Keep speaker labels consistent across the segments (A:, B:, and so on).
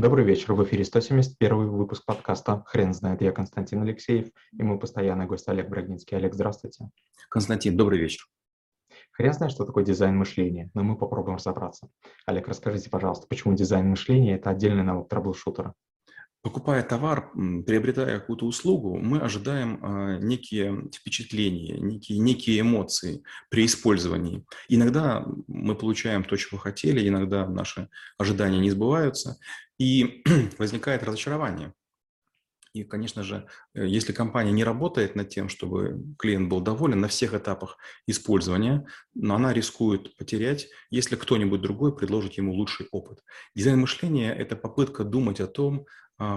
A: Добрый вечер, в эфире 171 выпуск подкаста «Хрен знает». Я Константин Алексеев и мой постоянный гость Олег Брагинский. Олег, здравствуйте.
B: Константин, добрый вечер.
A: Хрен знает, что такое дизайн-мышление, но мы попробуем разобраться. Олег, расскажите, пожалуйста, почему дизайн-мышление – это отдельный навык troubleshooter а?
B: Покупая товар, приобретая какую-то услугу, мы ожидаем э, некие впечатления, некие, некие эмоции при использовании. Иногда мы получаем то, чего хотели, иногда наши ожидания не сбываются, и возникает разочарование. И, конечно же, э, если компания не работает над тем, чтобы клиент был доволен на всех этапах использования, но она рискует потерять, если кто-нибудь другой предложит ему лучший опыт. Дизайн мышления – это попытка думать о том,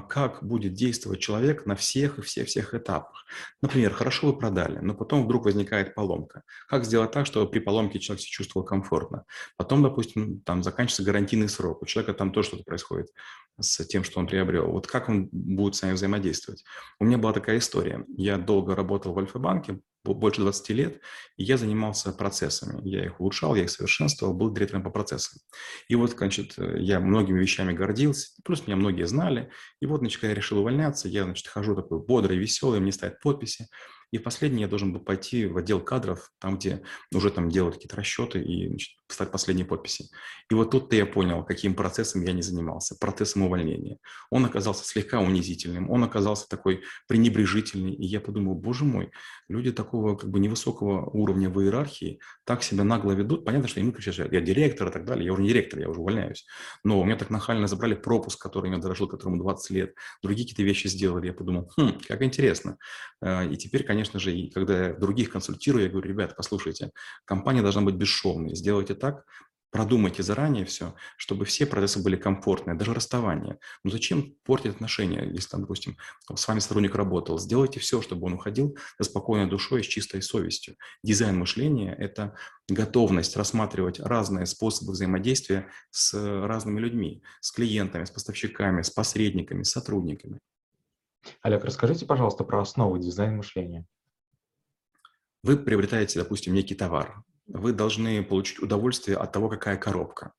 B: как будет действовать человек на всех и всех-всех этапах. Например, хорошо вы продали, но потом вдруг возникает поломка. Как сделать так, чтобы при поломке человек себя чувствовал комфортно? Потом, допустим, там заканчивается гарантийный срок, у человека там тоже что-то происходит с тем, что он приобрел. Вот как он будет с вами взаимодействовать? У меня была такая история. Я долго работал в Альфа-банке, больше 20 лет, и я занимался процессами. Я их улучшал, я их совершенствовал, был директором по процессам. И вот, значит, я многими вещами гордился, плюс меня многие знали. И вот, значит, когда я решил увольняться, я, значит, хожу такой бодрый, веселый, мне ставят подписи. И последний я должен был пойти в отдел кадров, там, где уже там делают какие-то расчеты и значит, ставить последние подписи. И вот тут-то я понял, каким процессом я не занимался, процессом увольнения. Он оказался слегка унизительным, он оказался такой пренебрежительный. И я подумал, боже мой, люди такого как бы невысокого уровня в иерархии так себя нагло ведут. Понятно, что ему кричат, я директор и так далее. Я уже не директор, я уже увольняюсь. Но у меня так нахально забрали пропуск, который я дорожил, которому 20 лет. Другие какие-то вещи сделали. Я подумал, хм, как интересно. Э, и теперь, конечно, же, когда я других консультирую, я говорю, ребята, послушайте, компания должна быть бесшовной, сделайте так, продумайте заранее все, чтобы все процессы были комфортные, даже расставание. Ну зачем портить отношения, если там, допустим, с вами сотрудник работал? Сделайте все, чтобы он уходил со спокойной душой и с чистой совестью. Дизайн мышления – это готовность рассматривать разные способы взаимодействия с разными людьми, с клиентами, с поставщиками, с посредниками, с сотрудниками.
A: Олег, расскажите, пожалуйста, про основы дизайна мышления.
B: Вы приобретаете, допустим, некий товар. Вы должны получить удовольствие от того, какая коробка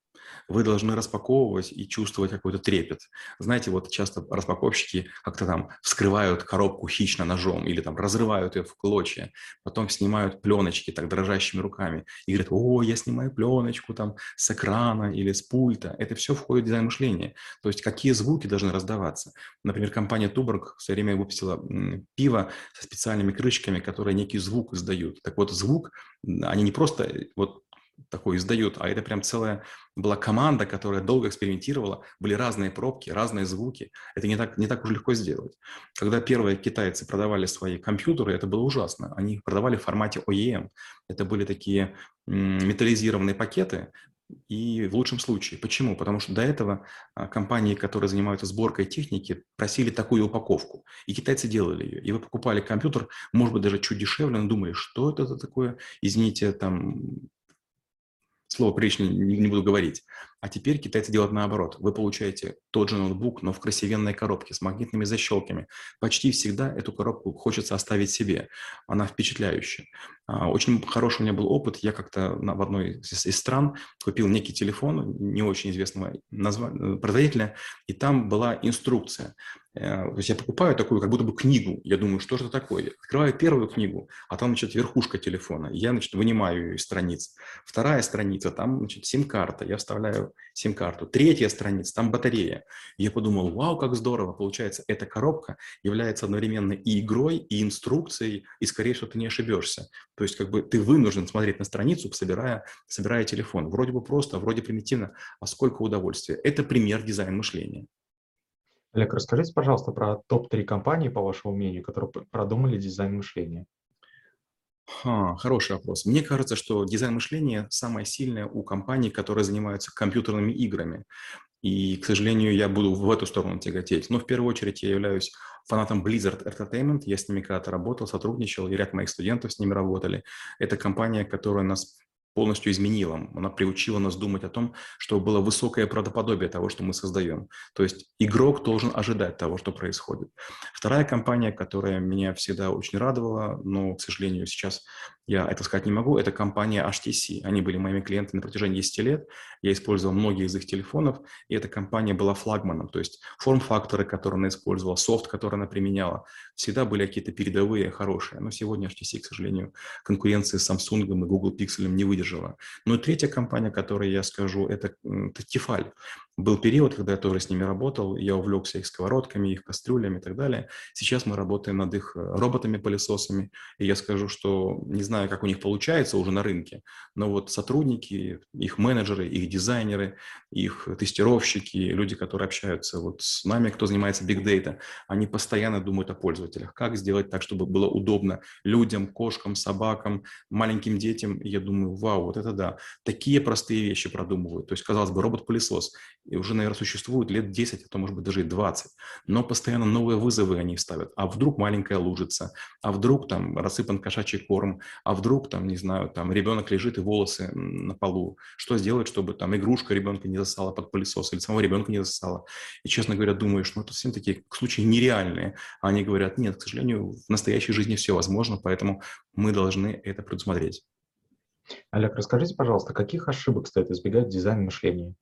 B: вы должны распаковывать и чувствовать какой-то трепет. Знаете, вот часто распаковщики как-то там вскрывают коробку хищно ножом или там разрывают ее в клочья, потом снимают пленочки так дрожащими руками и говорят, о, я снимаю пленочку там с экрана или с пульта. Это все входит в дизайн мышления. То есть какие звуки должны раздаваться. Например, компания Туборг в свое время выпустила пиво со специальными крышками, которые некий звук издают. Так вот, звук, они не просто вот такой издают, а это прям целая была команда, которая долго экспериментировала, были разные пробки, разные звуки. Это не так, не так уж легко сделать. Когда первые китайцы продавали свои компьютеры, это было ужасно. Они их продавали в формате OEM. Это были такие металлизированные пакеты, и в лучшем случае. Почему? Потому что до этого а, компании, которые занимаются сборкой техники, просили такую упаковку. И китайцы делали ее. И вы покупали компьютер, может быть, даже чуть дешевле, но думали, что это такое, извините, там слово прилично не, не буду говорить. А теперь китайцы делают наоборот. Вы получаете тот же ноутбук, но в красивенной коробке с магнитными защелками. Почти всегда эту коробку хочется оставить себе. Она впечатляющая. А, очень хороший у меня был опыт. Я как-то в одной из стран купил некий телефон не очень известного производителя, и там была инструкция. Э, то есть я покупаю такую, как будто бы книгу. Я думаю, что же это такое? Открываю первую книгу, а там, значит, верхушка телефона. Я, значит, вынимаю ее из страниц. Вторая страница, там, значит, сим-карта. Я вставляю сим-карту. Третья страница, там батарея. Я подумал, вау, как здорово. Получается, эта коробка является одновременно и игрой, и инструкцией, и, скорее всего, ты не ошибешься. То есть, как бы ты вынужден смотреть на страницу, собирая, собирая телефон. Вроде бы просто, вроде примитивно, а сколько удовольствия. Это пример дизайна мышления.
A: Олег, расскажите, пожалуйста, про топ-3 компании, по вашему мнению, которые продумали дизайн мышления.
B: Ха, хороший вопрос. Мне кажется, что дизайн мышления самое сильное у компаний, которые занимаются компьютерными играми. И, к сожалению, я буду в эту сторону тяготеть. Но в первую очередь я являюсь фанатом Blizzard Entertainment. Я с ними когда-то работал, сотрудничал, и ряд моих студентов с ними работали. Это компания, которая нас полностью изменила. Она приучила нас думать о том, что было высокое правдоподобие того, что мы создаем. То есть игрок должен ожидать того, что происходит. Вторая компания, которая меня всегда очень радовала, но, к сожалению, сейчас я это сказать не могу, это компания HTC. Они были моими клиентами на протяжении 10 лет. Я использовал многие из их телефонов, и эта компания была флагманом. То есть форм-факторы, которые она использовала, софт, который она применяла, всегда были какие-то передовые, хорошие. Но сегодня HTC, к сожалению, конкуренции с Samsung и Google Pixel не выдержала. Ну и третья компания, которой я скажу, это Tefal. Был период, когда я тоже с ними работал, я увлекся их сковородками, их кастрюлями и так далее. Сейчас мы работаем над их э, роботами-пылесосами, и я скажу, что не знаю, как у них получается уже на рынке, но вот сотрудники, их менеджеры, их дизайнеры, их тестировщики, люди, которые общаются вот с нами, кто занимается big data, они постоянно думают о пользователях, как сделать так, чтобы было удобно людям, кошкам, собакам, маленьким детям. И я думаю, вау, вот это да, такие простые вещи продумывают. То есть, казалось бы, робот-пылесос и уже, наверное, существует лет 10, а то, может быть, даже и 20. Но постоянно новые вызовы они ставят. А вдруг маленькая лужица? А вдруг там рассыпан кошачий корм? А вдруг там, не знаю, там ребенок лежит и волосы на полу? Что сделать, чтобы там игрушка ребенка не засала под пылесос или самого ребенка не засала? И, честно говоря, думаешь, ну, это совсем такие случаи нереальные. А они говорят, нет, к сожалению, в настоящей жизни все возможно, поэтому мы должны это предусмотреть.
A: Олег, расскажите, пожалуйста, каких ошибок стоит избегать в дизайне мышления?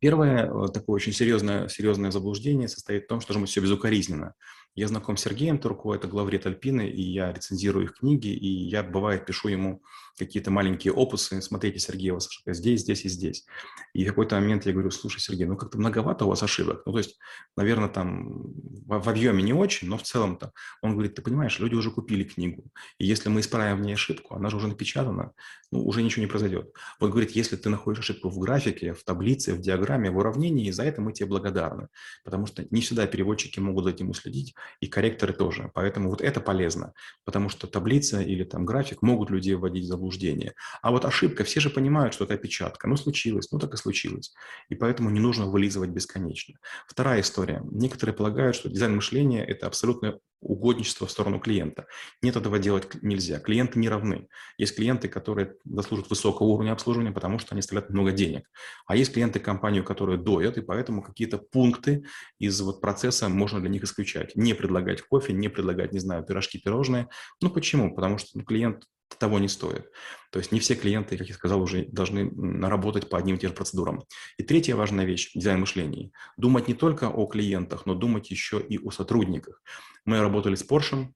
B: Первое, э, такое очень серьезное, серьезное заблуждение состоит в том, что должно быть все безукоризненно. Я знаком с Сергеем Турко, это главред Альпины, и я рецензирую их книги, и я, бывает, пишу ему какие-то маленькие опусы. Смотрите, Сергей, у вас ошибка здесь, здесь и здесь. И в какой-то момент я говорю, слушай, Сергей, ну как-то многовато у вас ошибок. Ну, то есть, наверное, там в, в объеме не очень, но в целом-то. Он говорит, ты понимаешь, люди уже купили книгу, и если мы исправим в ней ошибку, она же уже напечатана, ну, уже ничего не произойдет. Он говорит, если ты находишь ошибку в графике, в таблице, в диаграмме, в уравнении, за это мы тебе благодарны, потому что не всегда переводчики могут за этим уследить, и корректоры тоже. Поэтому вот это полезно, потому что таблица или там график могут людей вводить в заблуждение. А вот ошибка, все же понимают, что это опечатка. Ну, случилось, ну так и случилось. И поэтому не нужно вылизывать бесконечно. Вторая история. Некоторые полагают, что дизайн мышления – это абсолютно угодничество в сторону клиента. Нет, этого делать нельзя. Клиенты не равны. Есть клиенты, которые заслужат высокого уровня обслуживания, потому что они оставляют много денег. А есть клиенты компанию, которые доят, и поэтому какие-то пункты из вот процесса можно для них исключать. Не предлагать кофе, не предлагать, не знаю, пирожки, пирожные. Ну почему? Потому что ну, клиент того не стоит. То есть не все клиенты, как я сказал, уже должны работать по одним и тем же процедурам. И третья важная вещь – дизайн мышления. Думать не только о клиентах, но думать еще и о сотрудниках. Мы работали с Porsche,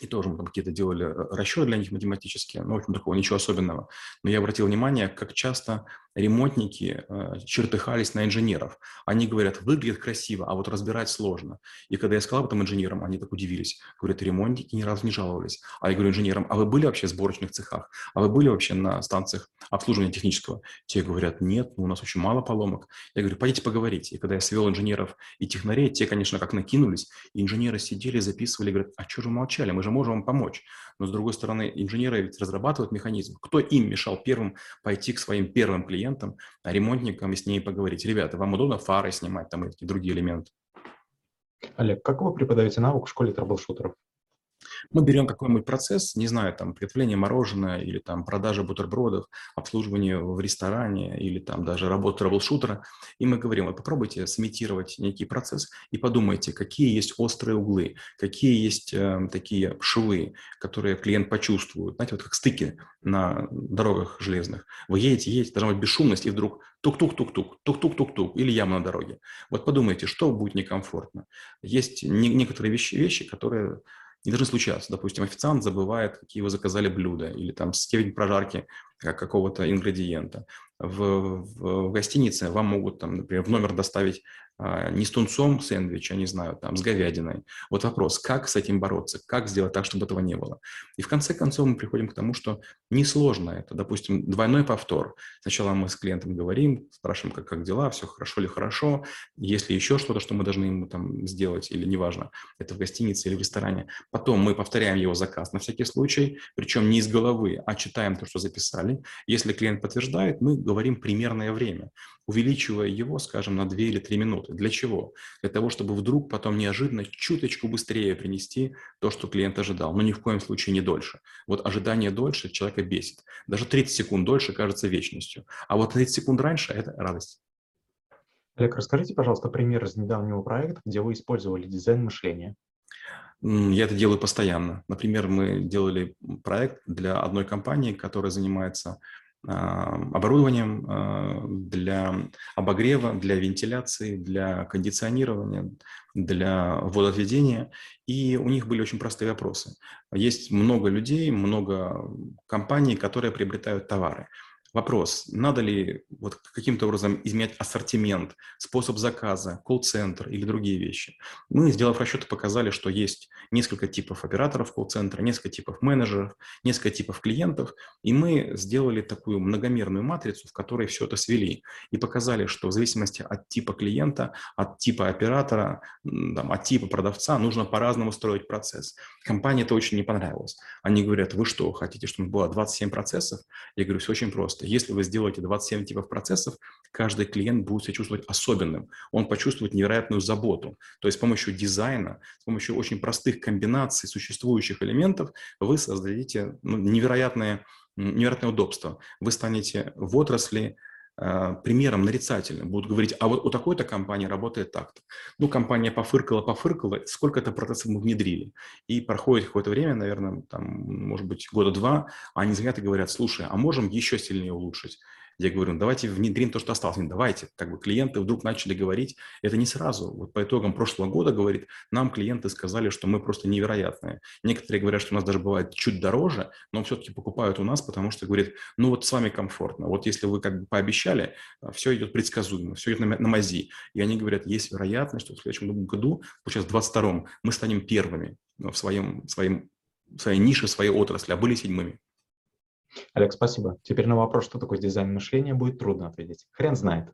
B: и тоже мы там какие-то делали э, расчеты для них математические, но, в общем, такого ничего особенного. Но я обратил внимание, как часто ремонтники э, чертыхались на инженеров. Они говорят, выглядит красиво, а вот разбирать сложно. И когда я сказал об этом инженерам, они так удивились. Говорят, ремонтники ни разу не жаловались. А я говорю инженерам, а вы были вообще в сборочных цехах? А вы были вообще на станциях обслуживания технического? Те говорят, нет, ну, у нас очень мало поломок. Я говорю, пойдите поговорить. И когда я свел инженеров и технарей, те, конечно, как накинулись. Инженеры сидели, записывали, говорят, а что же молчали? Мы же можем вам помочь. Но, с другой стороны, инженеры ведь разрабатывают механизм. Кто им мешал первым пойти к своим первым клиентам клиентам, ремонтникам и с ними поговорить. Ребята, вам удобно фары снимать там и другие элементы?
A: Олег, как вы преподаете навык в школе troubleshooter ов?
B: Мы берем какой-нибудь процесс, не знаю, там, приготовление мороженого или там продажа бутербродов, обслуживание в ресторане или там даже работа troubleshooter а, и мы говорим, вот попробуйте сымитировать некий процесс и подумайте, какие есть острые углы, какие есть э, такие швы, которые клиент почувствует. Знаете, вот как стыки на дорогах железных. Вы едете, едете, должна быть бесшумность, и вдруг тук-тук-тук-тук, тук-тук-тук-тук, или яма на дороге. Вот подумайте, что будет некомфортно. Есть не, некоторые вещи, вещи, которые не должны случаться. Допустим, официант забывает, какие вы заказали блюда, или там степень прожарки какого-то ингредиента. В, в, в гостинице вам могут, там, например, в номер доставить не с тунцом сэндвич, я не знаю, там, с говядиной. Вот вопрос, как с этим бороться, как сделать так, чтобы этого не было. И в конце концов мы приходим к тому, что несложно это. Допустим, двойной повтор. Сначала мы с клиентом говорим, спрашиваем, как, как дела, все хорошо ли хорошо, если еще что-то, что мы должны ему там сделать, или неважно, это в гостинице или в ресторане. Потом мы повторяем его заказ на всякий случай, причем не из головы, а читаем то, что записали. Если клиент подтверждает, мы говорим примерное время, увеличивая его, скажем, на 2 или 3 минуты. Для чего? Для того, чтобы вдруг потом неожиданно чуточку быстрее принести то, что клиент ожидал, но ни в коем случае не дольше. Вот ожидание дольше человека бесит. Даже 30 секунд дольше кажется вечностью. А вот 30 секунд раньше – это радость.
A: Олег, расскажите, пожалуйста, пример из недавнего проекта, где вы использовали дизайн мышления.
B: Я это делаю постоянно. Например, мы делали проект для одной компании, которая занимается оборудованием а, для обогрева, для вентиляции, для кондиционирования, для водоотведения. И у них были очень простые вопросы. Есть много людей, много компаний, которые приобретают товары. Вопрос, надо ли вот каким-то образом изменять ассортимент, способ заказа, колл-центр или другие вещи. Мы, сделав расчеты, показали, что есть несколько типов операторов колл-центра, несколько типов менеджеров, несколько типов клиентов, и мы сделали такую многомерную матрицу, в которой все это свели, и показали, что в зависимости от типа клиента, от типа оператора, там, от типа продавца нужно по-разному строить процесс. Компании это очень не понравилось. Они говорят, вы что, хотите, чтобы было 27 процессов? Я говорю, все очень просто просто. Если вы сделаете 27 типов процессов, каждый клиент будет себя чувствовать особенным. Он почувствует невероятную заботу. То есть с помощью дизайна, с помощью очень простых комбинаций существующих элементов вы создадите ну, невероятное, невероятное удобство. Вы станете в отрасли примером нарицательным. Будут говорить, а вот у такой-то компании работает так-то. Ну, компания пофыркала, пофыркала, сколько-то процессов мы внедрили. И проходит какое-то время, наверное, там, может быть, года два, а они звонят и говорят, слушай, а можем еще сильнее улучшить? Я говорю, «Ну, давайте внедрим то, что осталось. давайте. Как бы клиенты вдруг начали говорить, это не сразу. Вот по итогам прошлого года, говорит, нам клиенты сказали, что мы просто невероятные. Некоторые говорят, что у нас даже бывает чуть дороже, но все-таки покупают у нас, потому что, говорит, ну вот с вами комфортно. Вот если вы как бы пообещали, все идет предсказуемо, все идет на, на мази. И они говорят, есть вероятность, что в следующем году, сейчас в 22-м, мы станем первыми в своем, своем, в своей нише, своей отрасли, а были седьмыми.
A: Олег, спасибо. Теперь на вопрос, что такое дизайн мышления, будет трудно ответить. Хрен знает.